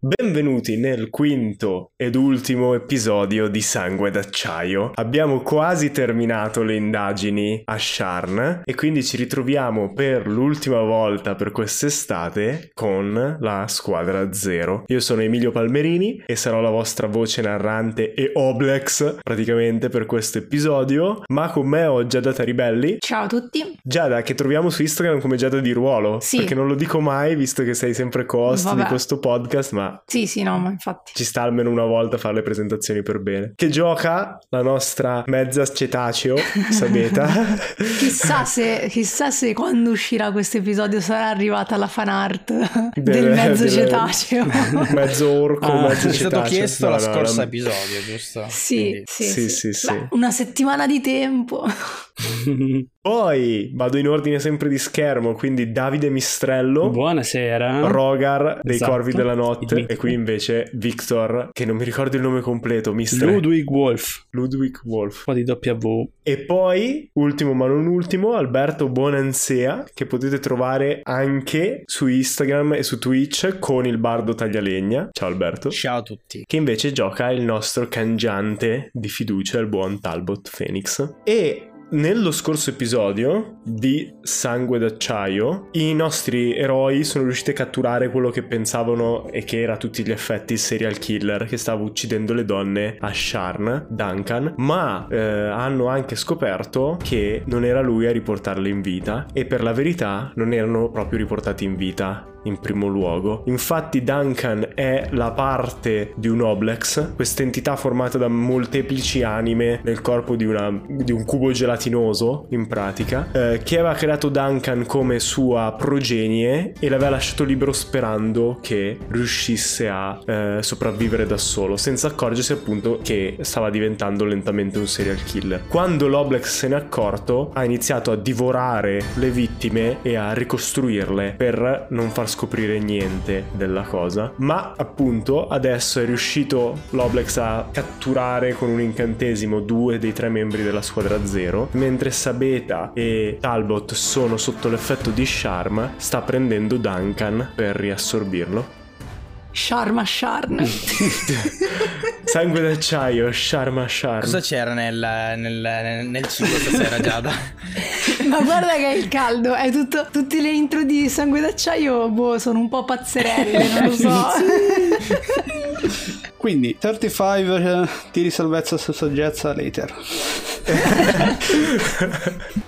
Benvenuti nel quinto ed ultimo episodio di Sangue d'acciaio. Abbiamo quasi terminato le indagini a Sharn e quindi ci ritroviamo per l'ultima volta per quest'estate con la squadra zero. Io sono Emilio Palmerini e sarò la vostra voce narrante e Oblex praticamente per questo episodio, ma con me ho Giada Taribelli. Ciao a tutti. Giada che troviamo su Instagram come Giada di ruolo, Sì. perché non lo dico mai visto che sei sempre co-host Vabbè. di questo podcast, ma Sì, sì, no, ma infatti. ci sta almeno una volta a fare le presentazioni per bene. Che gioca la nostra mezza cetaceo, Sabeta. Chissà se, chissà se quando uscirà questo episodio sarà arrivata la fan art del, Del- mezzo del- cetaceo. mezzo orco, Ah, mezzo è stato cetaceo. chiesto No, la no, scorsa no. episodio, giusto? Sì, Quindi- sì, Sì, sì. sì, sì. Beh, una settimana di tempo. Poi vado in ordine sempre di schermo, quindi Davide Mistrello. Buonasera. Rogar dei Esatto. Corvi della Notte e qui invece Victor, che non mi ricordo il nome completo, Mister Ludwig Wolf. Ludwig Wolf. Un po' di W. E poi, ultimo ma non ultimo, Alberto Bonansea, che potete trovare anche su Instagram e su Twitch con il bardo taglialegna. Ciao Alberto. Ciao a tutti. Che invece gioca il nostro cangiante di fiducia, il buon Talbot Phoenix. E nello scorso episodio di Sangue d'acciaio, i nostri eroi sono riusciti a catturare quello che pensavano e che era a tutti gli effetti il serial killer che stava uccidendo le donne a Sharn, Duncan, ma eh, hanno anche scoperto che non era lui a riportarle in vita e per la verità non erano proprio riportati in vita in primo luogo. Infatti Duncan è la parte di un Oblex, questa entità formata da molteplici anime nel corpo di, una- di un cubo gelatinoso, in pratica, eh, che aveva creato Duncan come sua progenie e l'aveva lasciato libero sperando che riuscisse a eh, sopravvivere da solo, senza accorgersi appunto che stava diventando lentamente un serial killer. Quando l'Oblex se n'è accorto, ha iniziato a divorare le vittime e a ricostruirle per non far scoprire niente della cosa. Ma appunto adesso è riuscito l'Oblex a catturare con un incantesimo due dei tre membri della squadra zero, mentre Sabeta e Talbot sono sotto l'effetto di Sharma, sta prendendo Duncan per riassorbirlo. Sharma Sharn. Sangue d'acciaio, Sharma Sharma. Cosa c'era nel, nel, nel, nel cibo stasera, Giada? ma guarda che è il caldo. È tutto, tutte le intro di sangue d'acciaio, boh, sono un po' pazzerelle, non lo so. Quindi 35 eh, tiri salvezza su saggezza later.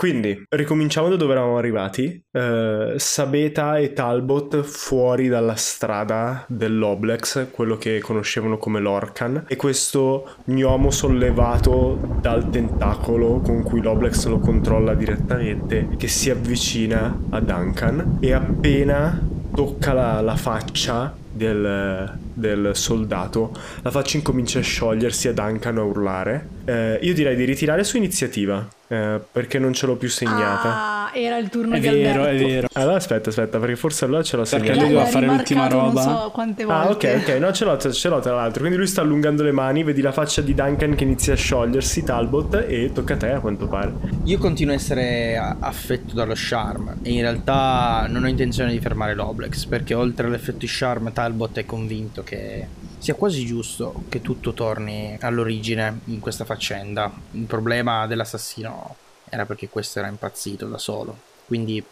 Quindi, ricominciamo da dove eravamo arrivati. Eh, Sabeta e Talbot fuori dalla strada dell'Oblex, quello che conoscevano come l'Orcan, e questo gnomo sollevato dal tentacolo con cui l'Oblex lo controlla direttamente, che si avvicina a Duncan e appena tocca la, la faccia del, del soldato, la faccia incomincia a sciogliersi a Duncan a urlare. Eh, io direi di ritirare su iniziativa, eh, perché non ce l'ho più segnata. Ah, era il turno È di vero, Alberto. è vero. Allora aspetta, aspetta, perché forse allora ce l'ho Perché segnata. lui L'ha- doveva fare l'ultima roba. Non so quante Ah, volte. ok, ok, no, ce l'ho, ce l'ho tra l'altro. Quindi lui sta allungando le mani, vedi la faccia di Duncan che inizia a sciogliersi, Talbot, e tocca a te a quanto pare. Io continuo a essere affetto dallo charm e in realtà non ho intenzione di fermare l'Oblex perché oltre all'effetto charm Talbot è convinto che sia quasi giusto che tutto torni all'origine in questa faccenda. Il problema dell'assassino era perché questo era impazzito da solo. Quindi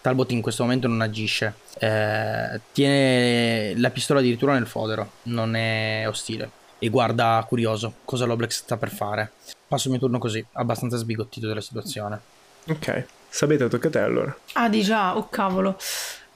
Talbot in questo momento non agisce. Eh, tiene la pistola addirittura nel fodero, non è ostile. E guarda curioso cosa l'Oblex sta per fare. Passo il mio turno così, abbastanza sbigottito della situazione. Ok, Sabete, tocca a te allora. Ah, di già, oh cavolo.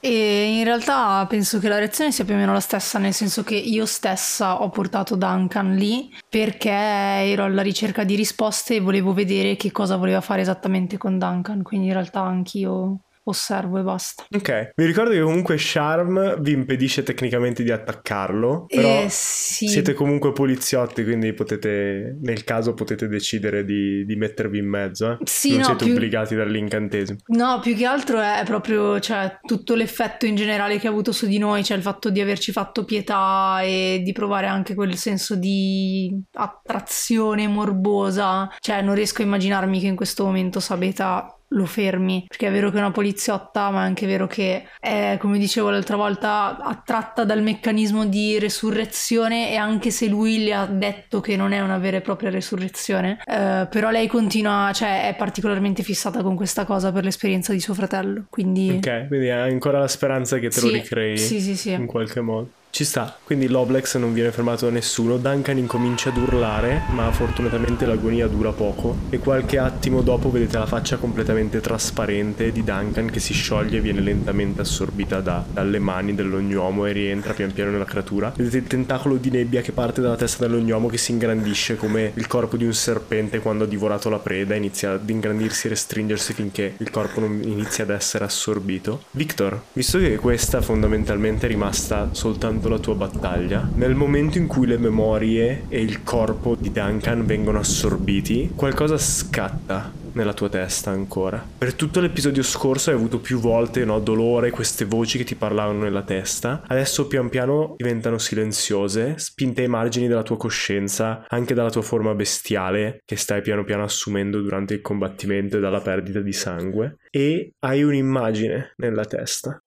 E in realtà penso che la reazione sia più o meno la stessa, nel senso che io stessa ho portato Duncan lì perché ero alla ricerca di risposte e volevo vedere che cosa voleva fare esattamente con Duncan, quindi in realtà anch'io osservo e basta. Ok, mi ricordo che comunque Charm vi impedisce tecnicamente di attaccarlo, però Eh, sì. siete comunque poliziotti, quindi potete, nel caso potete decidere di, di mettervi in mezzo, eh? Sì, non no, siete più- obbligati dall'incantesimo. No, più che altro è proprio cioè, tutto l'effetto in generale che ha avuto su di noi, cioè il fatto di averci fatto pietà e di provare anche quel senso di attrazione morbosa. Cioè, non riesco a immaginarmi che in questo momento Sabeta lo fermi, perché è vero che è una poliziotta, ma è anche vero che è, come dicevo l'altra volta, attratta dal meccanismo di resurrezione e anche se lui le ha detto che non è una vera e propria resurrezione, eh, però lei continua, cioè è particolarmente fissata con questa cosa per l'esperienza di suo fratello, quindi... Ok, quindi hai ancora la speranza che te lo Sì, ricrei Sì, sì, sì. in qualche modo. Ci sta, quindi l'Oblex non viene fermato da nessuno, Duncan incomincia ad urlare, ma fortunatamente l'agonia dura poco e qualche attimo dopo vedete la faccia completamente trasparente di Duncan che si scioglie e viene lentamente assorbita da- dalle mani dell'ognomo e rientra pian piano nella creatura. Vedete il tentacolo di nebbia che parte dalla testa dell'ognomo che si ingrandisce come il corpo di un serpente quando ha divorato la preda, inizia ad ingrandirsi e restringersi finché il corpo non inizia ad essere assorbito. Victor, visto che questa fondamentalmente è rimasta soltanto la tua battaglia, nel momento in cui le memorie e il corpo di Duncan vengono assorbiti, qualcosa scatta nella tua testa ancora. Per tutto l'episodio scorso hai avuto più volte no, dolore, queste voci che ti parlavano nella testa. Adesso pian piano diventano silenziose, spinte ai margini della tua coscienza, anche dalla tua forma bestiale che stai piano piano assumendo durante il combattimento e dalla perdita di sangue. E hai un'immagine nella testa.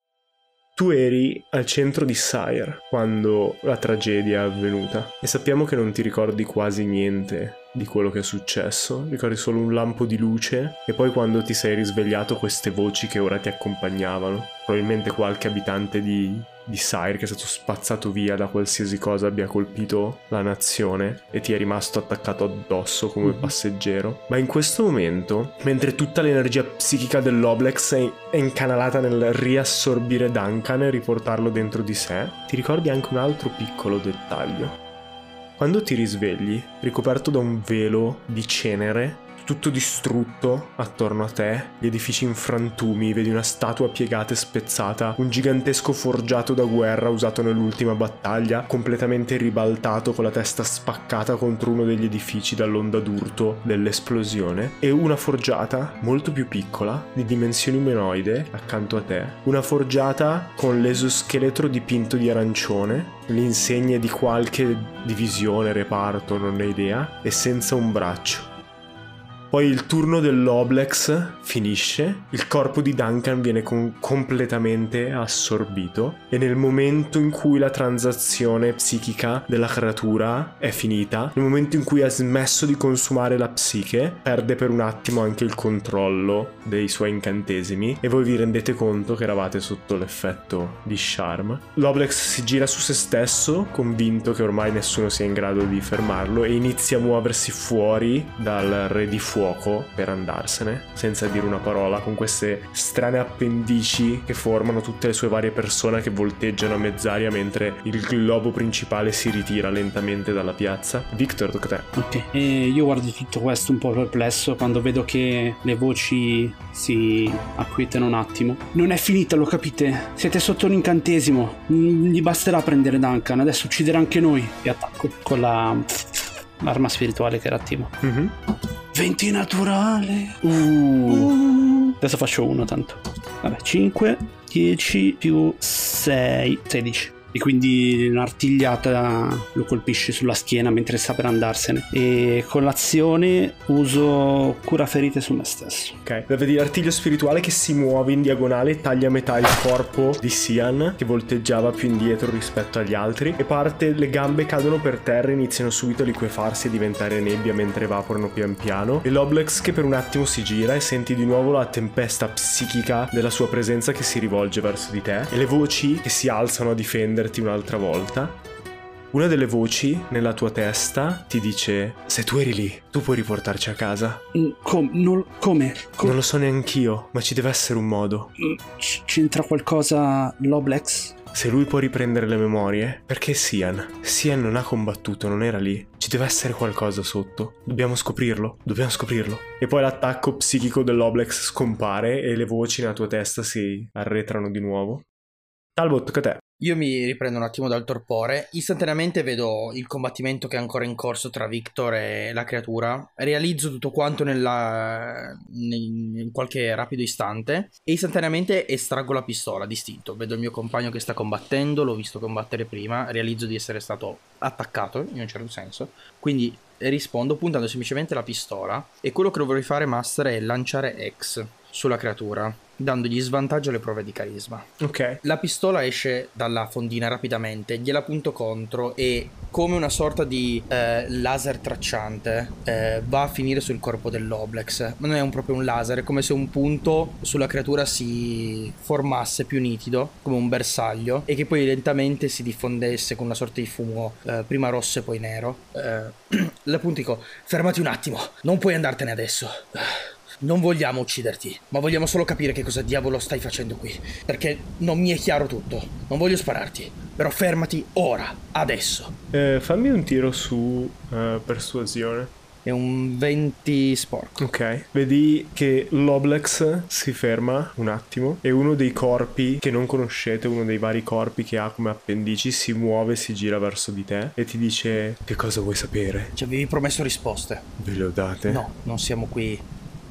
Tu eri al centro di Sire quando la tragedia è avvenuta e sappiamo che non ti ricordi quasi niente di quello che è successo, ricordi solo un lampo di luce e poi quando ti sei risvegliato queste voci che ora ti accompagnavano, probabilmente qualche abitante di, di Sire che è stato spazzato via da qualsiasi cosa abbia colpito la nazione e ti è rimasto attaccato addosso come passeggero. Ma in questo momento, mentre tutta l'energia psichica dell'Oblex è, è incanalata nel riassorbire Duncan e riportarlo dentro di sé, ti ricordi anche un altro piccolo dettaglio. Quando ti risvegli, ricoperto da un velo di cenere, tutto distrutto attorno a te, gli edifici in frantumi, vedi una statua piegata e spezzata, un gigantesco forgiato da guerra usato nell'ultima battaglia, completamente ribaltato con la testa spaccata contro uno degli edifici dall'onda d'urto dell'esplosione, e una forgiata molto più piccola, di dimensioni umanoide, accanto a te, una forgiata con l'esoscheletro dipinto di arancione, le di qualche divisione, reparto, non ne ho idea, e senza un braccio. Poi il turno dell'Oblex finisce, il corpo di Duncan viene con- completamente assorbito e nel momento in cui la transazione psichica della creatura è finita, nel momento in cui ha smesso di consumare la psiche, perde per un attimo anche il controllo dei suoi incantesimi e voi vi rendete conto che eravate sotto l'effetto di Charm. L'Oblex si gira su se stesso, convinto che ormai nessuno sia in grado di fermarlo e inizia a muoversi fuori dal re di fuoco per andarsene, senza dire una parola, con queste strane appendici che formano tutte le sue varie persone che volteggiano a mezz'aria mentre il globo principale si ritira lentamente dalla piazza. Victor, tocca a te. Ok, e io guardo tutto questo un po' perplesso quando vedo che le voci si acquietano un attimo. Non è finita, lo capite? Siete sotto un incantesimo. Gli basterà prendere Duncan, adesso ucciderà anche noi. E attacco con la l'arma spirituale che era attiva. Mhm. 20 naturale. Uh. Adesso faccio uno tanto. Vabbè, 5, 10 più 6, 16. E quindi un'artigliata lo colpisce sulla schiena mentre sta per andarsene. E con l'azione uso cura ferite su me stesso. Ok, vedi l'artiglio spirituale che si muove in diagonale taglia a metà il corpo di Sian che volteggiava più indietro rispetto agli altri e parte, le gambe cadono per terra iniziano subito a liquefarsi e diventare nebbia mentre evaporano pian piano e l'Oblex che per un attimo si gira e senti di nuovo la tempesta psichica della sua presenza che si rivolge verso di te e le voci che si alzano a difenderti un'altra volta. Una delle voci nella tua testa ti dice: Se tu eri lì, tu puoi riportarci a casa. Mm, com- non- come? Com- Non lo so neanch'io, ma ci deve essere un modo. Mm, c- c'entra qualcosa l'Oblex? Se lui può riprendere le memorie, perché Sian? Sian non ha combattuto, non era lì. Ci deve essere qualcosa sotto. Dobbiamo scoprirlo, dobbiamo scoprirlo. E poi l'attacco psichico dell'Oblex scompare e le voci nella tua testa si arretrano di nuovo. Talbot, a te. Io mi riprendo un attimo dal torpore. Istantaneamente vedo il combattimento che è ancora in corso tra Victor e la creatura. Realizzo tutto quanto nella... in qualche rapido istante. E istantaneamente estraggo la pistola, distinto. Vedo il mio compagno che sta combattendo, l'ho visto combattere prima. Realizzo di essere stato attaccato, in un certo senso. Quindi rispondo puntando semplicemente la pistola. E quello che vorrei fare, Master, è lanciare X sulla creatura, dandogli svantaggio alle prove di carisma. Ok. La pistola esce dalla fondina rapidamente, gliela punto contro e come una sorta di eh, laser tracciante eh, va a finire sul corpo dell'Oblex. Ma non è un, proprio un laser, è come se un punto sulla creatura si formasse più nitido, come un bersaglio, e che poi lentamente si diffondesse con una sorta di fumo, eh, prima rosso e poi nero. Eh, la punto dico, fermati un attimo, non puoi andartene adesso. Non vogliamo ucciderti, ma vogliamo solo capire che cosa diavolo stai facendo qui. Perché non mi è chiaro tutto. Non voglio spararti. Però fermati ora, adesso. Eh, fammi un tiro su eh, persuasione. È un 20 sporco. Ok. Vedi che l'Oblex si ferma un attimo e uno dei corpi che non conoscete, uno dei vari corpi che ha come appendici, si muove, si gira verso di te e ti dice che cosa vuoi sapere. Ci avevi promesso risposte. Ve le ho date? No, non siamo qui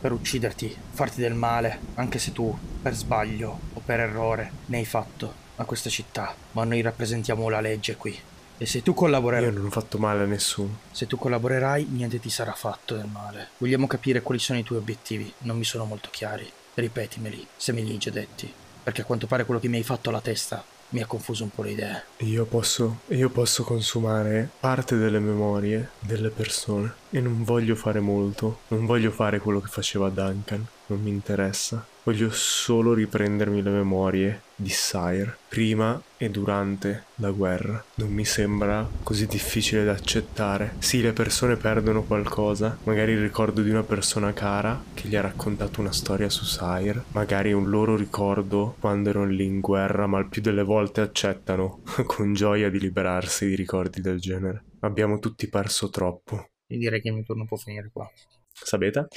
per ucciderti, farti del male, anche se tu, per sbaglio o per errore, ne hai fatto a questa città. Ma noi rappresentiamo la legge qui. E se tu collaborerai... Io non ho fatto male a nessuno. Se tu collaborerai, niente ti sarà fatto del male. Vogliamo capire quali sono i tuoi obiettivi. Non mi sono molto chiari. Ripetimeli, se me li hai già detti. Perché a quanto pare quello che mi hai fatto alla testa mi ha confuso un po' le idee. Io posso, io posso consumare parte delle memorie delle persone e non voglio fare molto. Non voglio fare quello che faceva Duncan. Non mi interessa. Voglio solo riprendermi le memorie di Sire, prima e durante la guerra. Non mi sembra così difficile da accettare. Sì, le persone perdono qualcosa, magari il ricordo di una persona cara che gli ha raccontato una storia su Sire, magari un loro ricordo quando erano lì in guerra, ma il più delle volte accettano con gioia di liberarsi di ricordi del genere. Abbiamo tutti perso troppo. Io direi che il mio turno può finire qua. Sapete?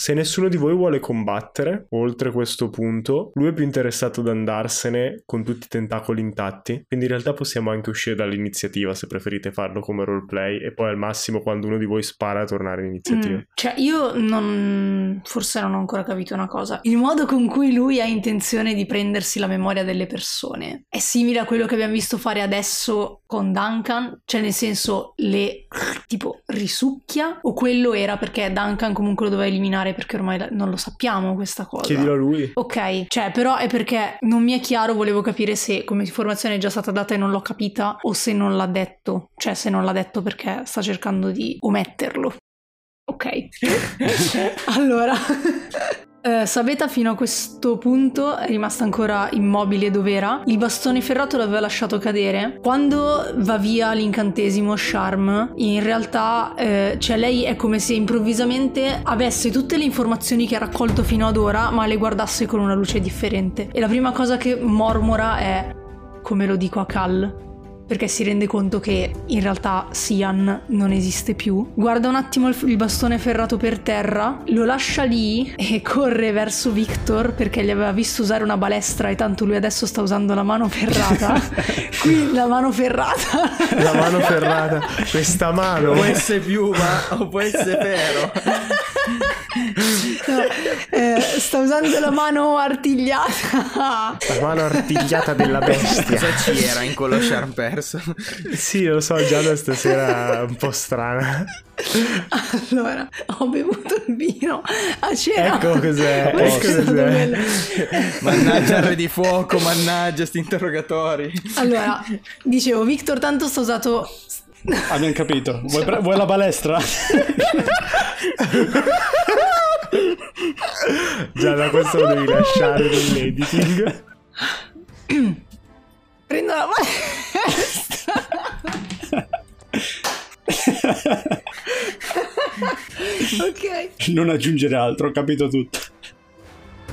Se nessuno di voi vuole combattere, oltre questo punto, lui è più interessato ad andarsene con tutti i tentacoli intatti, quindi in realtà possiamo anche uscire dall'iniziativa se preferite farlo come roleplay e poi al massimo quando uno di voi spara tornare all'iniziativa. Mm, Cioè, io non. Forse non ho ancora capito una cosa. Il modo con cui lui ha intenzione di prendersi la memoria delle persone è simile a quello che abbiamo visto fare adesso con Duncan? Cioè, nel senso, le tipo risucchia? O quello era perché Duncan comunque lo doveva eliminare perché ormai la- non lo sappiamo questa cosa? Chiedilo a lui. Ok, cioè però è perché non mi è chiaro, volevo capire se come informazione è già stata data e non l'ho capita o se non l'ha detto, cioè se non l'ha detto perché sta cercando di ometterlo. Ok, allora... Eh, Sabeta fino a questo punto è rimasta ancora immobile dov'era. Il bastone ferrato l'aveva lasciato cadere. Quando va via l'incantesimo Charm, in realtà, eh, cioè lei è come se improvvisamente avesse tutte le informazioni che ha raccolto fino ad ora, ma le guardasse con una luce differente. E la prima cosa che mormora è come lo dico a Cal. Perché si rende conto che in realtà Sian non esiste più. Guarda un attimo il, il bastone ferrato per terra, lo lascia lì e corre verso Victor perché gli aveva visto usare una balestra e tanto lui adesso sta usando la mano ferrata. Qui la mano ferrata. La mano ferrata, questa mano. Può essere piuma o può essere ferro. No, eh, sta usando la mano artigliata. La mano artigliata della bestia. Cosa c'era in quello charm perso? Sì, lo so, già da stasera è un po' strana. Allora, ho bevuto il vino a cena. Ecco cos'è, Ho ecco cos'è. Mannaggia re di fuoco, mannaggia sti interrogatori. Allora, dicevo, Victor tanto sta usato... Abbiamo capito. Vuoi, pre- vuoi la balestra? Già da questo lo devi lasciare nell'editing. Prendo la palestra. ok. non aggiungere altro, ho capito tutto.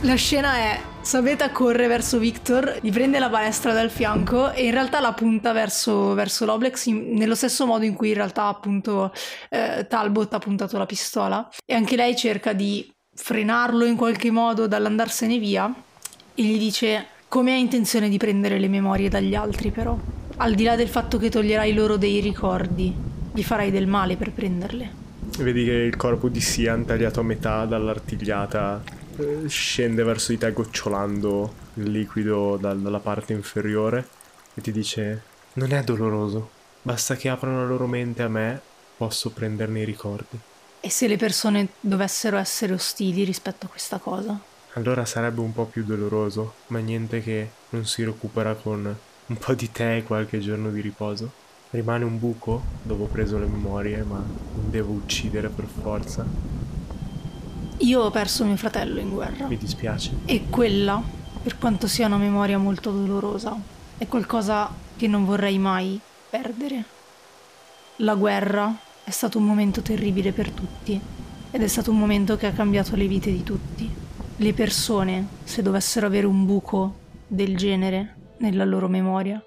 La scena è Sabeta corre verso Victor, gli prende la balestra dal fianco e in realtà la punta verso, verso l'Oblex in- nello stesso modo in cui in realtà appunto eh, Talbot ha puntato la pistola. E anche lei cerca di frenarlo in qualche modo dall'andarsene via e gli dice come hai intenzione di prendere le memorie dagli altri però? Al di là del fatto che toglierai loro dei ricordi gli farai del male per prenderle. Vedi che il corpo di Sian tagliato a metà dall'artigliata scende verso di te gocciolando il liquido dal- dalla parte inferiore e ti dice non è doloroso, basta che aprano la loro mente a me, posso prenderne i ricordi. e se le persone dovessero essere ostili rispetto a questa cosa Allora sarebbe un po' più doloroso, ma niente che non si recupera con un po' di tè e qualche giorno di riposo. Rimane un buco dove ho preso le memorie, ma non devo uccidere per forza. Io ho perso mio fratello in guerra Mi dispiace. E quella, per quanto sia una memoria molto dolorosa, è qualcosa che non vorrei mai perdere. La guerra è stato un momento terribile per tutti ed è stato un momento che ha cambiato le vite di tutti. Le persone, se dovessero avere un buco del genere nella loro memoria,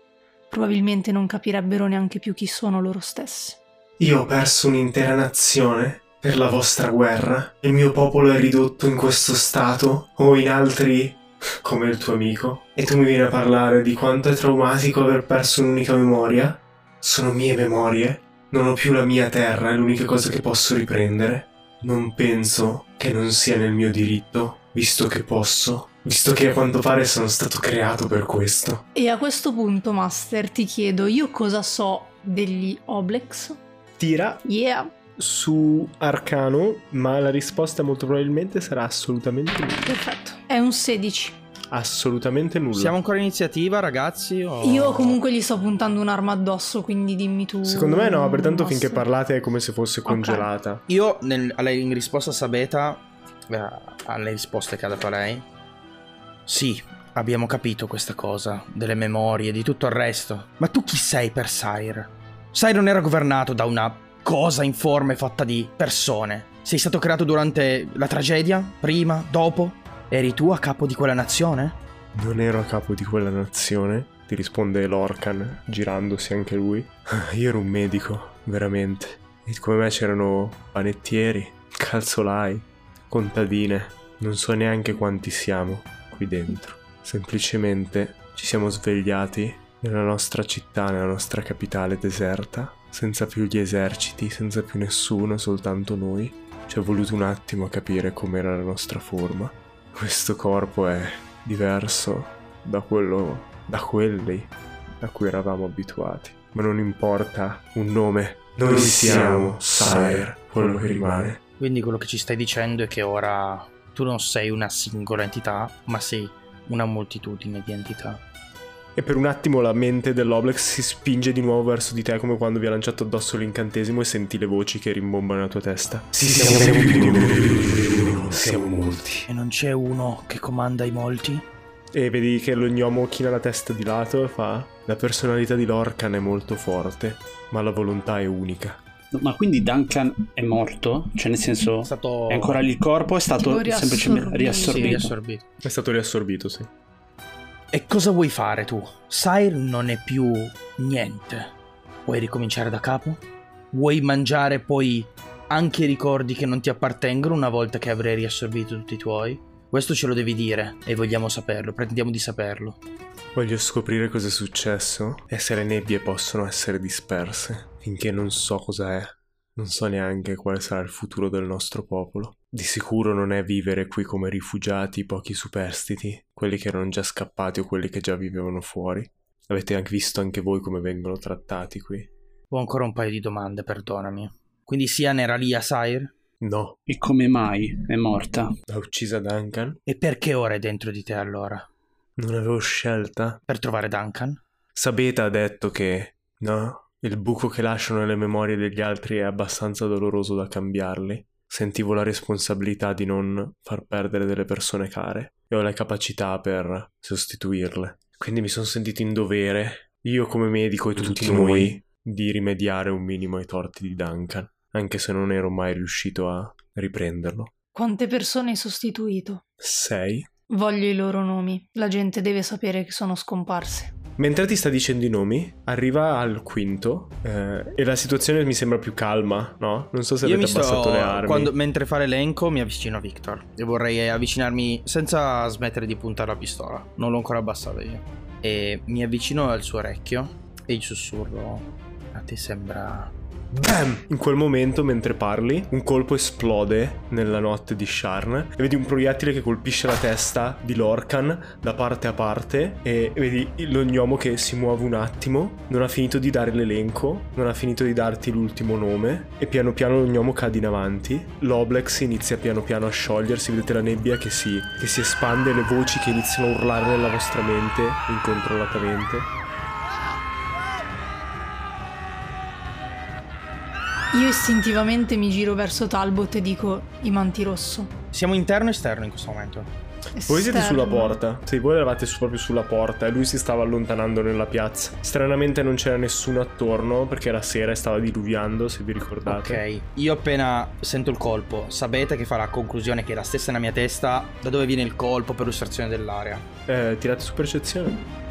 probabilmente non capirebbero neanche più chi sono loro stessi. Io ho perso un'intera nazione per la vostra guerra. Il mio popolo è ridotto in questo stato o in altri come il tuo amico. E tu mi vieni a parlare di quanto è traumatico aver perso un'unica memoria? Sono mie memorie. Non ho più la mia terra, è l'unica cosa che posso riprendere. Non penso che non sia nel mio diritto, visto che posso, visto che a quanto pare sono stato creato per questo. E a questo punto, Master, ti chiedo io cosa so degli Oblex? Tira Yeah, su Arcano, ma la risposta molto probabilmente sarà assolutamente nulla. perfetto. È un 16. Assolutamente nulla. Siamo ancora in iniziativa, ragazzi? o- Io comunque gli sto puntando un'arma addosso, quindi dimmi tu. Secondo me no, pertanto finché Master. parlate è come se fosse congelata. Io, nel- alla- in risposta a Sabeta, eh, alle risposte che ha dato lei, sì, abbiamo capito questa cosa, delle memorie, di tutto il resto. Ma tu chi sei per Sire? Sire non era governato da una cosa informe fatta di persone. Sei stato creato durante la tragedia? Prima? Dopo? Eri tu a capo di quella nazione? Non ero a capo di quella nazione, ti risponde Lorcan, girandosi anche lui. Io ero un medico, veramente. E come me c'erano panettieri, calzolai, contadine. Non so neanche quanti siamo qui dentro. Semplicemente ci siamo svegliati nella nostra città, nella nostra capitale deserta, senza più gli eserciti, senza più nessuno, soltanto noi. Ci è voluto un attimo a capire com'era la nostra forma. Questo corpo è diverso da quello, da quelli a cui eravamo abituati. Ma non importa un nome. Noi siamo Sire, quello che rimane. Quindi quello che ci stai dicendo è che ora tu non sei una singola entità, ma sei una moltitudine di entità. E per un attimo la mente dell'Oblex si spinge di nuovo verso di te come quando vi ha lanciato addosso l'incantesimo e senti le voci che rimbombano nella tua testa. Sì, siamo più Siamo molti. E non c'è uno che comanda i molti? E vedi che lo gnomo china la testa di lato e fa La personalità di Lorcan è molto forte, ma la volontà è unica. Ma quindi Duncan è morto? Cioè, nel senso, È stato è ancora lì il corpo, è stato semplicemente riassorbito. Sì, riassorbito. È stato riassorbito, sì. E cosa vuoi fare tu? Sire non è più niente. Vuoi ricominciare da capo? Vuoi mangiare poi anche i ricordi che non ti appartengono una volta che avrai riassorbito tutti i tuoi? Questo ce lo devi dire e vogliamo saperlo, pretendiamo di saperlo. Voglio scoprire cosa è successo e se le nebbie possono essere disperse, finché non so cosa è. Non so neanche quale sarà il futuro del nostro popolo. Di sicuro non è vivere qui come rifugiati pochi superstiti, quelli che erano già scappati o quelli che già vivevano fuori. Avete anche visto anche voi come vengono trattati qui? Ho ancora un paio di domande, perdonami. Quindi Sian era lì a Sire? No, E come mai è morta? l'ha uccisa Duncan? E perché ora è dentro di te allora? Non avevo scelta. Per trovare Duncan? Sabeta ha detto che no, il buco che lasciano nelle memorie degli altri è abbastanza doloroso da cambiarli. Sentivo la responsabilità di non far perdere delle persone care e ho le capacità per sostituirle. Quindi mi sono sentito in dovere, io come medico e tutti, noi, di rimediare un minimo ai torti di Duncan, anche se non ero mai riuscito a riprenderlo. Quante persone hai sostituito? Sei? Voglio i loro nomi. La gente deve sapere che sono scomparse. Mentre ti sta dicendo i nomi, arriva al quinto eh, e la situazione mi sembra più calma, no? Non so se Io avete abbassato sto, le armi. quando, mentre fa l'elenco mi avvicino a Victor e vorrei avvicinarmi senza smettere di puntare la pistola. Non l'ho ancora abbassata io. E mi avvicino al suo orecchio e gli sussurro: A te sembra. Bam! In quel momento, mentre parli, un colpo esplode nella notte di Sharn e vedi un proiettile che colpisce la testa di Lorcan da parte a parte e vedi lo gnomo che si muove un attimo, non ha finito di dare l'elenco, non ha finito di darti l'ultimo nome e piano piano lo gnomo cade in avanti. L'Oblex inizia piano piano a sciogliersi, vedete la nebbia che si, che si espande, le voci che iniziano a urlare nella vostra mente incontrollatamente. Io istintivamente mi giro verso Talbot e dico i manti rosso. Siamo interno o esterno in questo momento? Voi siete sulla Esterno. porta. Sì, voi eravate su- proprio sulla porta e lui si stava allontanando nella piazza. Stranamente non c'era nessuno attorno perché era sera e stava diluviando, se vi ricordate. Ok, io appena sento il colpo, sapete che fa la conclusione che è la stessa nella mia testa, da dove viene il colpo per l'illustrazione dell'area. Eh, tirate su percezione.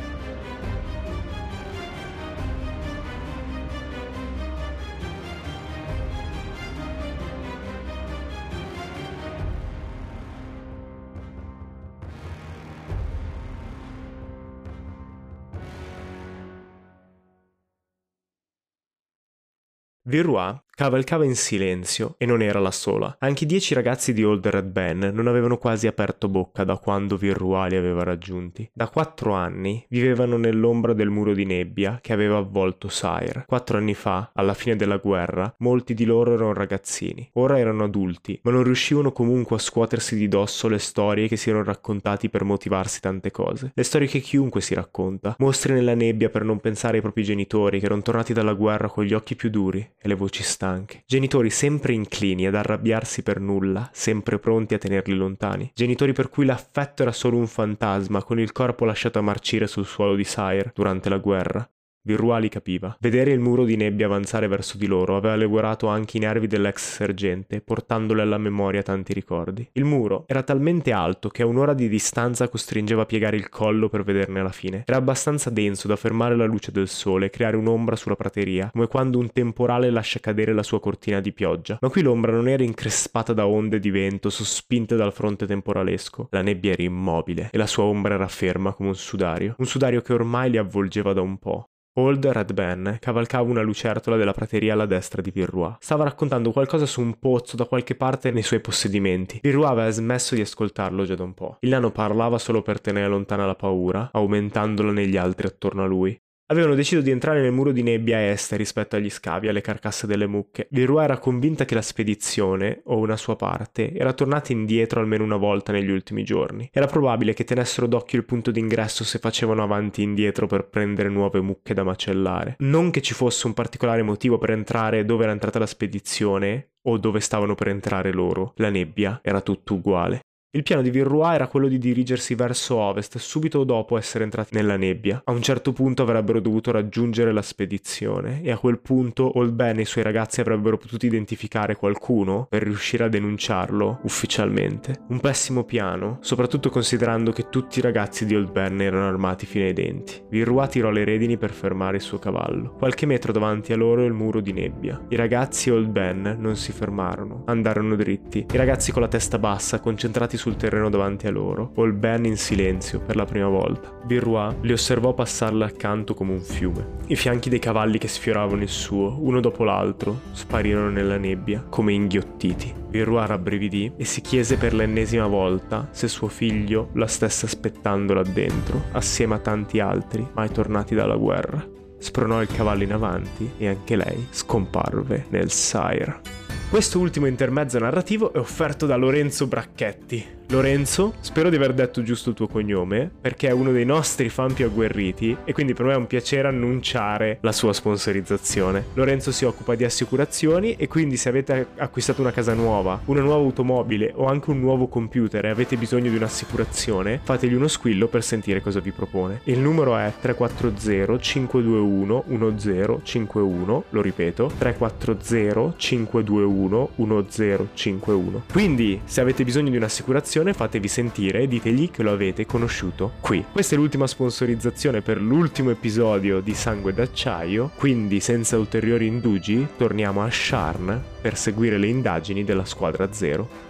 Viruá cavalcava in silenzio e non era la sola. Anche i dieci ragazzi di Old Red Ben non avevano quasi aperto bocca da quando Virua li aveva raggiunti. Da quattro anni vivevano nell'ombra del muro di nebbia che aveva avvolto Sire. Quattro anni fa, alla fine della guerra, molti di loro erano ragazzini. Ora erano adulti, ma non riuscivano comunque a scuotersi di dosso le storie che si erano raccontati per motivarsi tante cose. Le storie che chiunque si racconta. Mostri nella nebbia per non pensare ai propri genitori che erano tornati dalla guerra con gli occhi più duri e le voci stanche. Genitori sempre inclini ad arrabbiarsi per nulla, sempre pronti a tenerli lontani. Genitori per cui l'affetto era solo un fantasma, con il corpo lasciato a marcire sul suolo di Sire durante la guerra. Virua li capiva. Vedere il muro di nebbia avanzare verso di loro aveva lavorato anche i nervi dell'ex sergente, portandole alla memoria tanti ricordi. Il muro era talmente alto che a un'ora di distanza costringeva a piegare il collo per vederne la fine. Era abbastanza denso da fermare la luce del sole e creare un'ombra sulla prateria, come quando un temporale lascia cadere la sua cortina di pioggia. Ma qui l'ombra non era increspata da onde di vento sospinte dal fronte temporalesco. La nebbia era immobile e la sua ombra era ferma come un sudario. Un sudario che ormai li avvolgeva da un po'. Old Red Ben cavalcava una lucertola della prateria alla destra di Virrua. Stava raccontando qualcosa su un pozzo da qualche parte nei suoi possedimenti. Virrua aveva smesso di ascoltarlo già da un po'. Il nano parlava solo per tenere lontana la paura, aumentandola negli altri attorno a lui. Avevano deciso di entrare nel muro di nebbia a est rispetto agli scavi alle carcasse delle mucche. Virua era convinta che la spedizione, o una sua parte, era tornata indietro almeno una volta negli ultimi giorni. Era probabile che tenessero d'occhio il punto d'ingresso se facevano avanti e indietro per prendere nuove mucche da macellare. Non che ci fosse un particolare motivo per entrare dove era entrata la spedizione o dove stavano per entrare loro. La nebbia era tutto uguale. Il piano di Virrua era quello di dirigersi verso ovest subito dopo essere entrati nella nebbia. A un certo punto avrebbero dovuto raggiungere la spedizione e a quel punto Old Ben e i suoi ragazzi avrebbero potuto identificare qualcuno per riuscire a denunciarlo ufficialmente. Un pessimo piano, soprattutto considerando che tutti i ragazzi di Old Ben erano armati fino ai denti. Virrua tirò le redini per fermare il suo cavallo. Qualche metro davanti a loro il muro di nebbia. I ragazzi e Old Ben non si fermarono, andarono dritti. I ragazzi con la testa bassa, concentrati sul terreno davanti a loro, Old Ben in silenzio per la prima volta. Birrois li osservò passarle accanto come un fiume. I fianchi dei cavalli che sfioravano il suo, uno dopo l'altro, sparirono nella nebbia, come inghiottiti. Birrois rabbrividì e si chiese per l'ennesima volta se suo figlio la stesse aspettando là dentro, assieme a tanti altri mai tornati dalla guerra. Spronò il cavallo in avanti e anche lei scomparve nel Sire. Questo ultimo intermezzo narrativo è offerto da Lorenzo Bracchetti. Lorenzo, spero di aver detto giusto il tuo cognome, perché è uno dei nostri fan più agguerriti e quindi per me è un piacere annunciare la sua sponsorizzazione. Lorenzo si occupa di assicurazioni e quindi se avete acquistato una casa nuova, una nuova automobile o anche un nuovo computer e avete bisogno di un'assicurazione, fategli uno squillo per sentire cosa vi propone. Il numero è 340 521 1051, lo ripeto, 340 521 1051. Quindi, se avete bisogno di un'assicurazione situazione fatevi sentire e ditegli che lo avete conosciuto qui. Questa è l'ultima sponsorizzazione per l'ultimo episodio di Sangue d'acciaio, quindi senza ulteriori indugi torniamo a Sharn per seguire le indagini della squadra zero.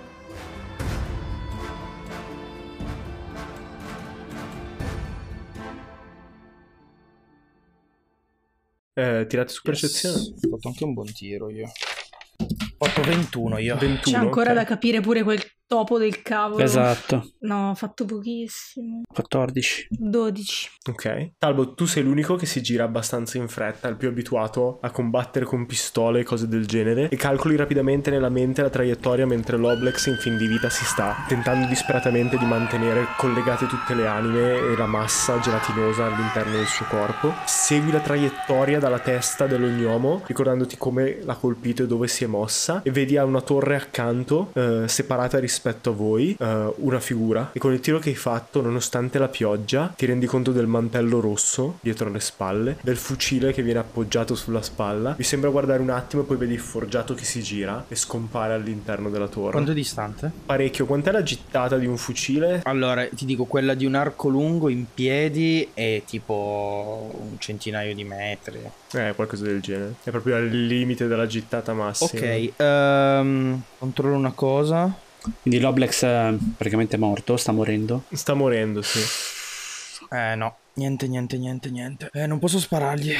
Eh, tirate su percezione. Yes. Ho fatto anche un buon tiro io. Ho fatto 21 io. 21. C'è ancora ok. da capire pure quel topo del cavolo. Esatto. No, ho fatto pochissimo. 14. 12. Ok. Talbot, tu sei l'unico che si gira abbastanza in fretta, il più abituato a combattere con pistole e cose del genere, e calcoli rapidamente nella mente la traiettoria mentre l'Oblex in fin di vita si sta tentando disperatamente di mantenere collegate tutte le anime e la massa gelatinosa all'interno del suo corpo. Segui la traiettoria dalla testa dell'ognomo, ricordandoti come l'ha colpito e dove si è mossa, e vedi a una torre accanto, eh, separata rispetto a voi, eh, una figura, e con il tiro che hai fatto, nonostante la pioggia, ti rendi conto del mantello rosso dietro le spalle, del fucile che viene appoggiato sulla spalla. Vi sembra guardare un attimo e poi vedi il forgiato che si gira e scompare all'interno della torre. Quanto è distante? Parecchio, quant'è la gittata di un fucile? Allora, ti dico, quella di un arco lungo in piedi è tipo un centinaio di metri. Eh, qualcosa del genere. È proprio al limite della gittata massima. Ok, ehm, controllo una cosa. Quindi l'Oblex è praticamente morto, sta morendo. Sta morendo, sì. Eh no, niente, niente, niente, niente. Eh, non posso sparargli.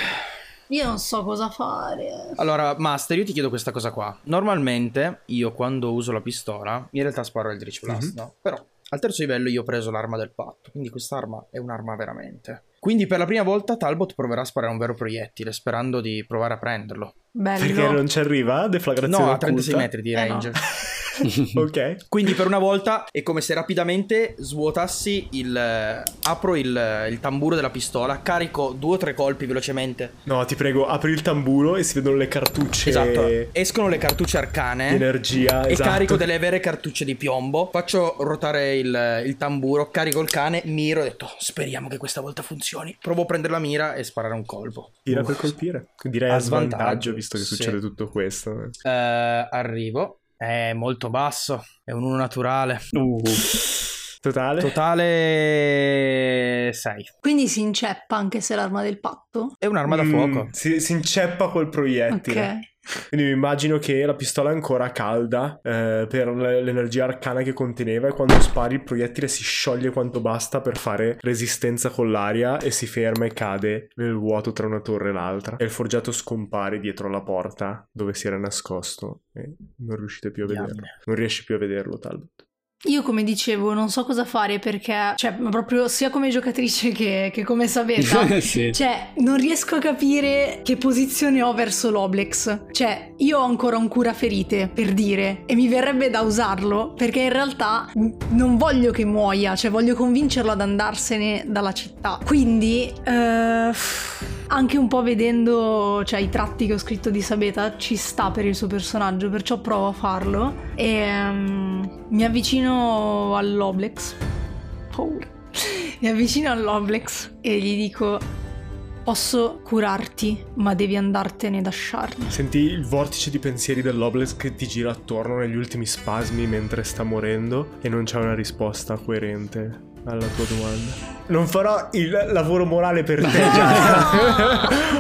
Io non so cosa fare. Allora, Master, io ti chiedo questa cosa qua. Normalmente, io quando uso la pistola, in realtà sparo il Dritch Blast, no? Però, al terzo livello io ho preso l'arma del patto, quindi quest'arma è un'arma veramente. Quindi per la prima volta Talbot proverà a sparare un vero proiettile, sperando di provare a prenderlo. Bello. Perché non ci arriva? Deflagrazione No, a 36 occulta? metri di Eh, no. range. ok. Quindi per una volta è come se rapidamente svuotassi il... apro il, il tamburo della pistola, carico due o tre colpi velocemente. No, ti prego, apri il tamburo e si vedono le cartucce Esatto. di Escono le cartucce arcane. energia. E esatto. carico delle vere cartucce di piombo. Faccio ruotare il, il tamburo, carico il cane, miro e ho detto speriamo che questa volta funzioni. Provo a prendere la mira e sparare un colpo. Tira per colpire. Direi A svantaggio, svantaggio, visto che sì. succede tutto questo. Eh, arrivo. È molto basso. È un 1 naturale. Uh, Totale? Totale 6. Quindi si inceppa anche se è l'arma del patto? È un'arma da Mm, fuoco. si, si inceppa col proiettile. Ok. Quindi mi immagino che la pistola è ancora calda eh, per l'energia arcana che conteneva e quando spari il proiettile si scioglie quanto basta per fare resistenza con l'aria e si ferma e cade nel vuoto tra una torre e l'altra. E il forgiato scompare dietro la porta dove si era nascosto e non riuscite più a vederlo. Non riesci più a vederlo, Talbot. Io come dicevo non so cosa fare perché, cioè, proprio sia come giocatrice che, che come Sabeta, sì. cioè, non riesco a capire che posizione ho verso l'Oblex. Cioè, io ho ancora un cura ferite, per dire, e mi verrebbe da usarlo perché in realtà non voglio che muoia, cioè voglio convincerlo ad andarsene dalla città. Quindi, eh, anche un po' vedendo cioè, i tratti che ho scritto di Sabeta, ci sta per il suo personaggio, perciò provo a farlo e ehm, mi avvicino all'Oblex. Paura. Mi avvicino all'Oblex e gli dico: Posso curarti, ma devi andartene da Sharn. Senti il vortice di pensieri dell'Obelisk che ti gira attorno negli ultimi spasmi mentre sta morendo e non c'è una risposta coerente alla tua domanda. Non farò il lavoro morale per te.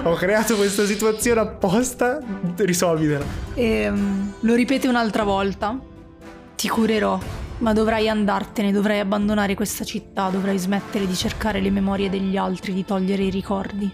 Ho creato questa situazione apposta, risolvitela. E ehm, lo ripete un'altra volta. Ti curerò, ma dovrai andartene, dovrai abbandonare questa città, dovrai smettere di cercare le memorie degli altri, di togliere i ricordi.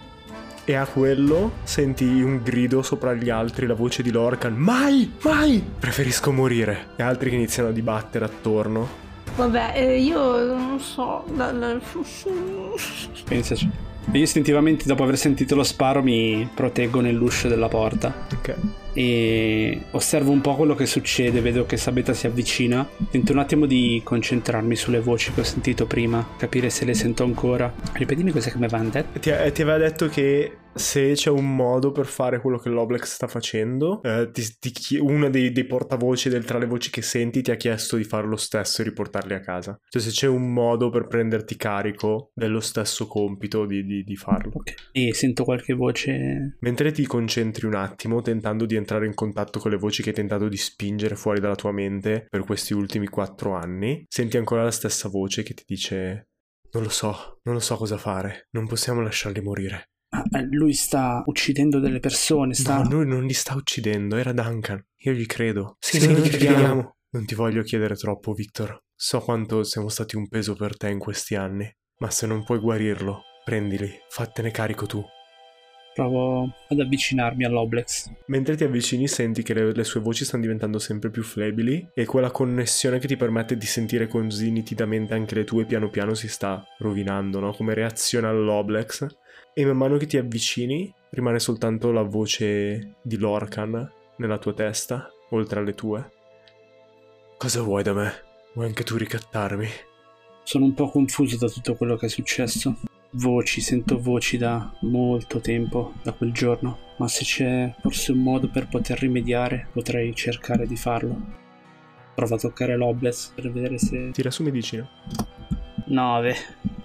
E a quello senti un grido sopra gli altri, la voce di Lorcan. Mai, mai! Preferisco morire. E altri che iniziano a dibattere attorno. Vabbè, eh, io non so. la- la- Pensaci. Io istintivamente, dopo aver sentito lo sparo, mi proteggo nell'uscio della porta Ok. e osservo un po' quello che succede. Vedo che Sabeta si avvicina. Tento un attimo di concentrarmi sulle voci che ho sentito prima, capire se le sento ancora. Ripetimi cosa che mi avevano detto. Ti, eh, ti aveva detto che se c'è un modo per fare quello che l'Oblex sta facendo. Eh, ti, ti uno dei, dei portavoci del tra le voci che senti ti ha chiesto di fare lo stesso e riportarli a casa. Cioè se c'è un modo per prenderti carico dello stesso compito di, di- di farlo. Ok. E sento qualche voce. Mentre ti concentri un attimo tentando di entrare in contatto con le voci che hai tentato di spingere fuori dalla tua mente per questi ultimi quattro anni, senti ancora la stessa voce che ti dice non lo so, non lo so cosa fare, non possiamo lasciarli morire. Eh, lui sta uccidendo delle persone. Sta. No, lui non li sta uccidendo, era Duncan. Io gli credo. Sì, noi gli crediamo. Non ti voglio chiedere troppo, Victor. So quanto siamo stati un peso per te in questi anni, ma se non puoi guarirlo, prendili, fattene carico tu. Provo ad avvicinarmi all'Oblex. Mentre ti avvicini senti che le, le sue voci stanno diventando sempre più flebili e quella connessione che ti permette di sentire così nitidamente anche le tue piano piano si sta rovinando, no? Come reazione all'Oblex. E man mano che ti avvicini rimane soltanto la voce di Lorcan nella tua testa, oltre alle tue. Cosa vuoi da me? Vuoi anche tu ricattarmi? Sono un po' confuso da tutto quello che è successo. Voci, sento voci da molto tempo, da quel giorno. Ma se c'è forse un modo per poter rimediare, potrei cercare di farlo. Provo a toccare l'Oblex per vedere se... Tira su medicina. 9.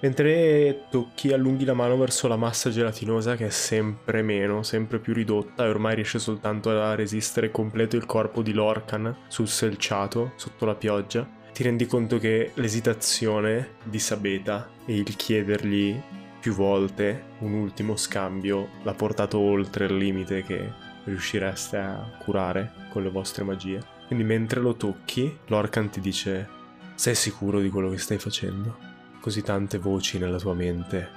Mentre tocchi, allunghi la mano verso la massa gelatinosa che è sempre meno, sempre più ridotta e ormai riesce soltanto a resistere completo il corpo di Lorcan sul selciato sotto la pioggia, ti rendi conto che l'esitazione di Sabeta e il chiedergli più volte un ultimo scambio l'ha portato oltre il limite che riuscireste a curare con le vostre magie. Quindi mentre lo tocchi, Lorcan ti dice: Sei sicuro di quello che stai facendo? Così tante voci nella tua mente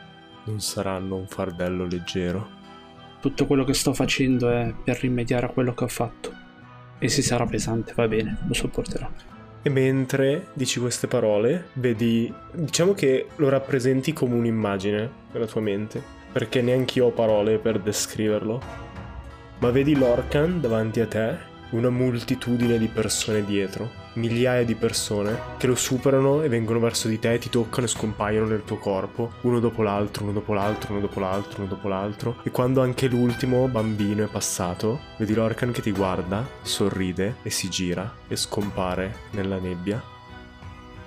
non saranno un fardello leggero. Tutto quello che sto facendo è per rimediare a quello che ho fatto. E se sarà pesante, va bene, lo sopporterò. E mentre dici queste parole, vedi, diciamo che lo rappresenti come un'immagine nella tua mente, perché neanche io ho parole per descriverlo. Ma vedi Lorcan davanti a te, una moltitudine di persone dietro, migliaia di persone che lo superano e vengono verso di te, ti toccano e scompaiono nel tuo corpo, uno dopo l'altro, uno dopo l'altro, uno dopo l'altro, uno dopo l'altro. E quando anche l'ultimo bambino è passato, vedi Lorcan che ti guarda, sorride e si gira e scompare nella nebbia.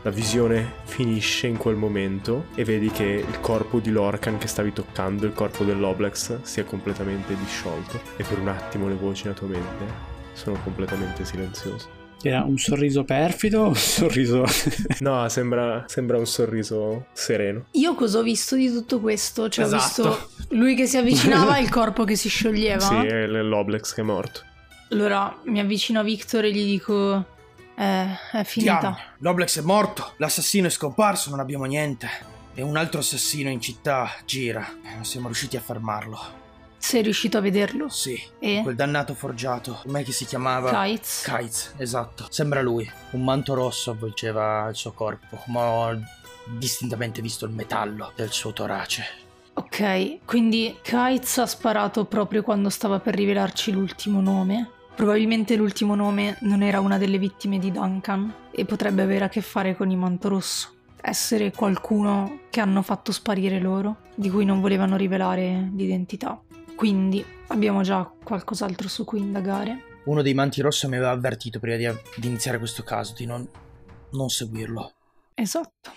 La visione finisce in quel momento e vedi che il corpo di Lorcan che stavi toccando, il corpo dell'Oblex, si è completamente disciolto e per un attimo le voci nella tua mente sono completamente silenziose. Era un sorriso perfido o un sorriso... No, sembra, sembra un sorriso sereno. Io cosa ho visto di tutto questo? Cioè, Esatto. ho visto lui che si avvicinava e il corpo che si scioglieva. Sì, è l'Oblex che è morto. Allora mi avvicino a Victor e gli dico: Eh, è finita. Diamine, l'Oblex è morto, l'assassino è scomparso, non abbiamo niente. E un altro assassino in città gira. Non siamo riusciti a fermarlo. Sei riuscito a vederlo? Sì, E? quel dannato forgiato. Com'è che si chiamava? Kites? Kites, esatto. Sembra lui. Un manto rosso avvolgeva il suo corpo, ma ho distintamente visto il metallo del suo torace. Ok, quindi Kites ha sparato proprio quando stava per rivelarci l'ultimo nome. Probabilmente l'ultimo nome non era una delle vittime di Duncan e potrebbe avere a che fare con il manto rosso. Essere qualcuno che hanno fatto sparire loro, di cui non volevano rivelare l'identità. Quindi abbiamo già qualcos'altro su cui indagare. Uno dei manti rossi mi aveva avvertito prima di, di iniziare questo caso di non, non seguirlo. Esatto.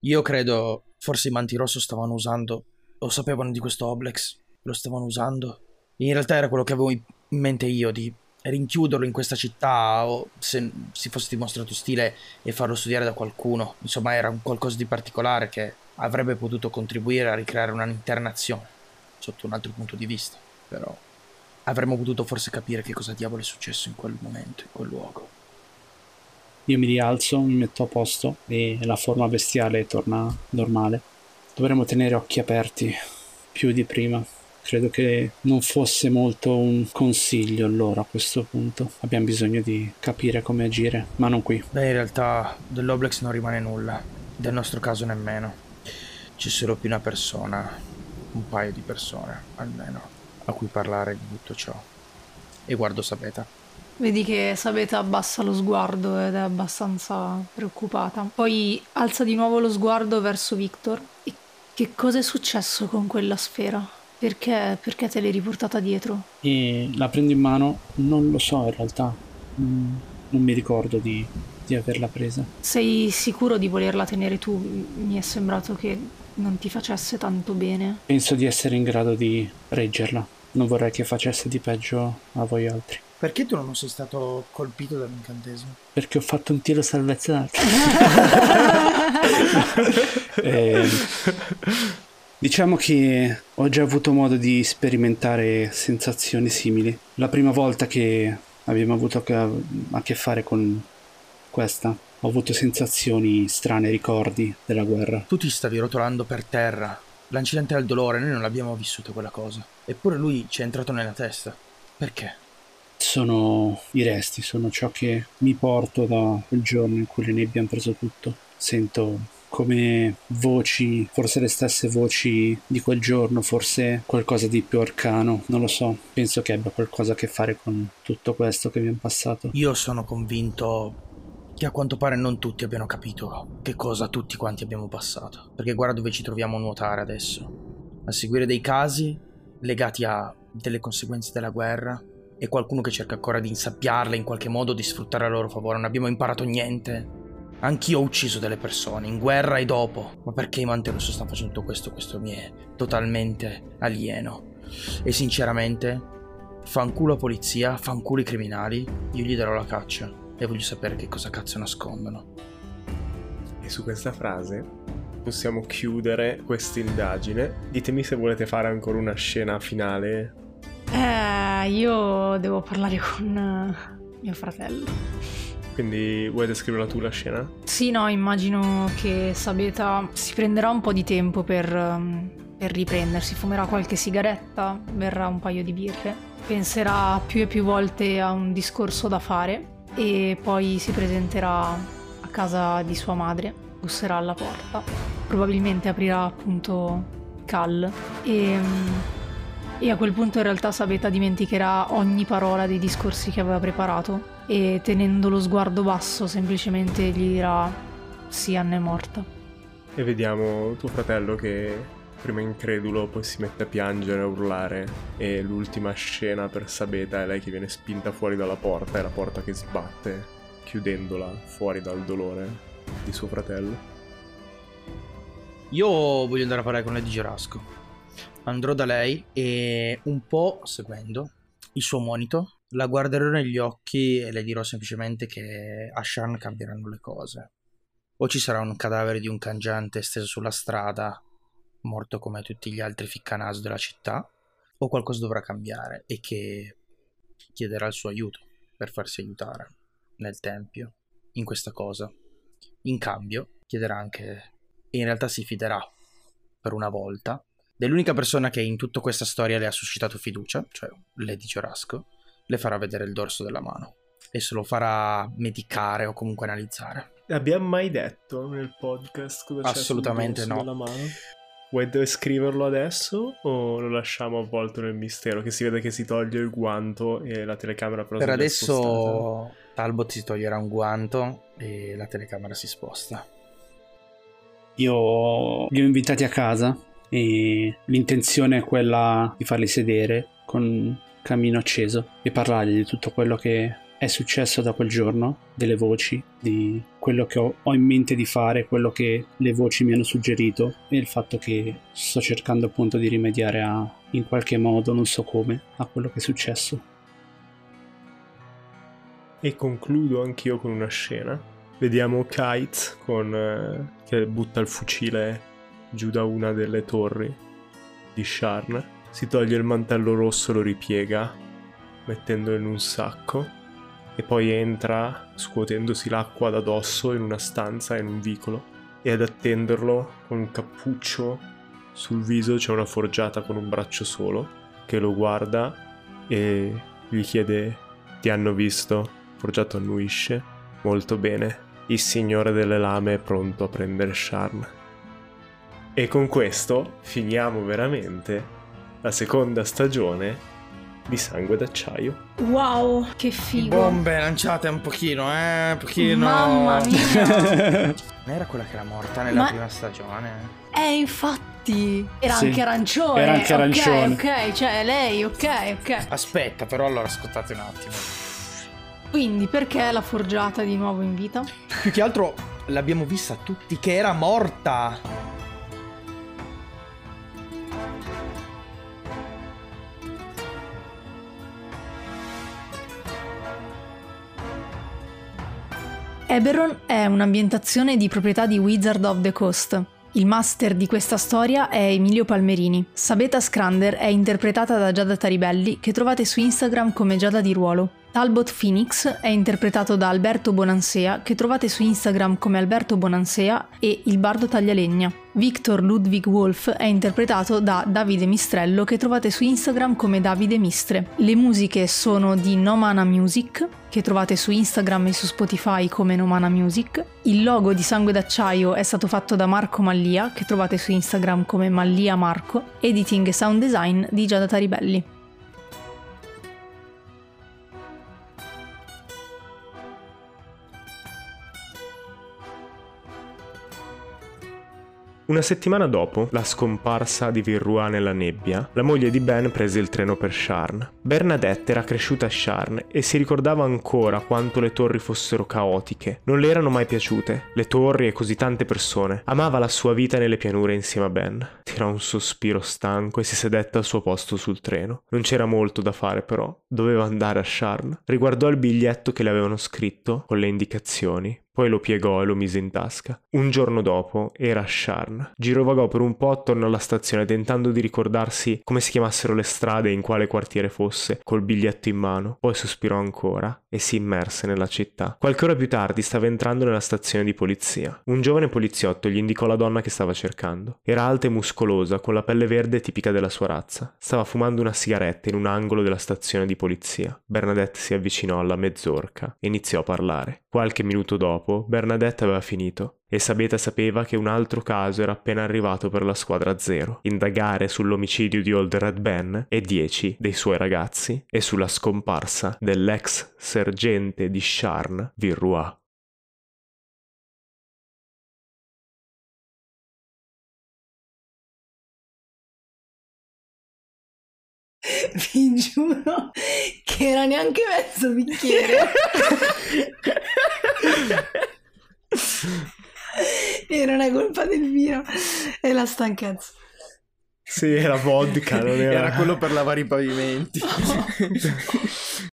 Io credo forse i manti rosso stavano usando, o sapevano di questo Oblex, lo stavano usando. In realtà era quello che avevo in mente io di rinchiuderlo in questa città o se si fosse dimostrato stile e farlo studiare da qualcuno. Insomma, era un qualcosa di particolare che avrebbe potuto contribuire a ricreare un'intera nazione sotto un altro punto di vista. Però avremmo potuto forse capire che cosa diavolo è successo in quel momento, in quel luogo. Io mi rialzo, mi metto a posto e la forma bestiale torna normale. Dovremmo tenere occhi aperti più di prima. Credo che non fosse molto un consiglio loro a questo punto. Abbiamo bisogno di capire come agire, ma non qui. Beh, in realtà dell'Oblex non rimane nulla, del nostro caso nemmeno. C'è solo più una persona, un paio di persone almeno, a cui parlare di tutto ciò. E guardo Sabeta. Vedi che Sabeta abbassa lo sguardo ed è abbastanza preoccupata. Poi alza di nuovo lo sguardo verso Victor. E che cosa è successo con quella sfera? Perché, perché te l'hai riportata dietro? E la prendo in mano, non lo so in realtà, Mm, non mi ricordo di, di averla presa. Sei sicuro di volerla tenere tu? Mi è sembrato che non ti facesse tanto bene. Penso di essere in grado di reggerla. Non vorrei che facesse di peggio a voi altri. Perché tu non sei stato colpito dall'incantesimo? Perché ho fatto un tiro salvezza. Eh, diciamo che ho già avuto modo di sperimentare sensazioni simili. La prima volta che abbiamo avuto a che fare con questa, ho avuto sensazioni strane, ricordi della guerra. Tu ti stavi rotolando per terra. L'incidente al dolore, noi non l'abbiamo vissuta quella cosa. Eppure lui ci è entrato nella testa. Perché? Sono i resti, sono ciò che mi porto da quel giorno in cui le nebbie hanno preso tutto. Sento come voci, forse le stesse voci di quel giorno, forse qualcosa di più arcano, non lo so. Penso che abbia qualcosa a che fare con tutto questo che abbiamo passato. Io sono convinto che a quanto pare non tutti abbiano capito che cosa tutti quanti abbiamo passato. Perché guarda dove ci troviamo a nuotare adesso. A seguire dei casi legati a delle conseguenze della guerra e qualcuno che cerca ancora di insabbiarle in qualche modo, di sfruttare a loro favore. Non abbiamo imparato niente. Anch'io ho ucciso delle persone, in guerra e dopo. Ma perché i Manterosso stanno facendo tutto questo? Questo mi è totalmente alieno. E sinceramente, fanculo a polizia, fanculo i criminali, io gli darò la caccia. E voglio sapere che cosa cazzo nascondono. E su questa frase possiamo chiudere questa indagine. Ditemi se volete fare ancora una scena finale. Eh, io devo parlare con eh, mio fratello. Quindi vuoi descriverla tu la scena? Sì, no, immagino che Sabeta si prenderà un po' di tempo per, ehm, per riprendersi, fumerà qualche sigaretta, berrà un paio di birre, penserà più e più volte a un discorso da fare e poi si presenterà a casa di sua madre, busserà alla porta, probabilmente aprirà appunto Cal e, e a quel punto in realtà Sabeta dimenticherà ogni parola dei discorsi che aveva preparato e tenendo lo sguardo basso semplicemente gli dirà sì, Anna è morta. E vediamo tuo fratello che prima incredulo poi si mette a piangere, a urlare e l'ultima scena per Sabeta è lei che viene spinta fuori dalla porta e la porta che sbatte chiudendola fuori dal dolore di suo fratello. Io voglio andare a parlare con Lady Gerasco. Andrò da lei e un po' seguendo il suo monito, la guarderò negli occhi e le dirò semplicemente che a Shan cambieranno le cose. O ci sarà un cadavere di un cangiante steso sulla strada, morto come tutti gli altri ficcanaso della città, o qualcosa dovrà cambiare e che chiederà il suo aiuto per farsi aiutare nel tempio in questa cosa. In cambio, chiederà anche e in realtà si fiderà per una volta dell'unica persona che in tutta questa storia le ha suscitato fiducia, cioè Lady Giorasco, le farà vedere il dorso della mano e se lo farà medicare o comunque analizzare. Abbiamo mai detto nel podcast cosa Assolutamente no. Vuoi descriverlo adesso o lo lasciamo avvolto nel mistero? Che si vede che si toglie il guanto e la telecamera però Per si è spostata. adesso Talbot si toglierà un guanto e la telecamera si sposta. Io li ho invitati a casa e l'intenzione è quella di farli sedere con un camino acceso e parlargli di tutto quello che è successo da quel giorno, delle voci, di quello che ho, ho in mente di fare, quello che le voci mi hanno suggerito e il fatto che sto cercando appunto di rimediare a, in qualche modo, non so come, a quello che è successo. E concludo anch'io con una scena. Vediamo Kite con, eh, che butta il fucile giù da una delle torri di Sharn. Si toglie il mantello rosso, lo ripiega, mettendolo in un sacco. E poi entra scuotendosi l'acqua da dosso in una stanza, in un vicolo. E ad attenderlo con un cappuccio sul viso c'è una forgiata con un braccio solo che lo guarda e gli chiede: Ti hanno visto? Forgiato annuisce. Molto bene. Il signore delle lame è pronto a prendere Sharn. E con questo finiamo veramente la seconda stagione di Sangue d'Acciaio. Wow, che figo. Bombe lanciate un pochino, eh, un pochino. Mamma mia. Non era quella che era morta nella Ma- prima stagione? Eh, infatti. Era Sì, anche arancione. era anche ok, arancione. Ok, cioè lei, ok, ok. Aspetta, però allora ascoltate un attimo. Quindi perché l'ha forgiata di nuovo in vita? Più che altro l'abbiamo vista tutti che era morta. Eberron è un'ambientazione di proprietà di Wizard of the Coast. Il master di questa storia è Emilio Palmerini. Sabeta Scrander è interpretata da Giada Taribelli, che trovate su Instagram come Giada di Ruolo. Talbot Phoenix è interpretato da Alberto Bonansea, che trovate su Instagram come Alberto Bonansea e Il Bardo Taglialegna. Victor Ludwig Wolf è interpretato da Davide Mistrello, che trovate su Instagram come Davide Mistre. Le musiche sono di Nomana Music, che trovate su Instagram e su Spotify come Nomana Music. Il logo di Sangue d'Acciaio è stato fatto da Marco Mallia, che trovate su Instagram come Mallia Marco. Editing e sound design di Giada Taribelli. Una settimana dopo la scomparsa di Virrua nella nebbia, la moglie di Ben prese il treno per Sharn. Bernadette era cresciuta a Sharn e si ricordava ancora quanto le torri fossero caotiche. Non le erano mai piaciute, le torri e così tante persone. Amava la sua vita nelle pianure insieme a Ben. Tirò un sospiro stanco e si sedette al suo posto sul treno. Non c'era molto da fare però, doveva andare a Sharn. Riguardò il biglietto che le avevano scritto con le indicazioni, poi lo piegò e lo mise in tasca. Un giorno dopo era a Sharn. Girovagò per un po' attorno alla stazione tentando di ricordarsi come si chiamassero le strade e in quale quartiere fosse, col biglietto in mano. Poi sospirò ancora e si immerse nella città. Qualche ora più tardi stava entrando nella stazione di polizia. Un giovane poliziotto gli indicò la donna che stava cercando. Era alta e muscolosa, con la pelle verde tipica della sua razza. Stava fumando una sigaretta in un angolo della stazione di polizia. Bernadette si avvicinò alla mezzorca e iniziò a parlare. Qualche minuto dopo Bernadette aveva finito e Sabeta sapeva che un altro caso era appena arrivato per la squadra zero, indagare sull'omicidio di Old Red Ben e dieci dei suoi ragazzi e sulla scomparsa dell'ex sergente di Sharn, Virrua. Vi giuro che era neanche mezzo bicchiere. e non è colpa del vino, è la stanchezza. Sì, era vodka, non era... Era quello per lavare i pavimenti.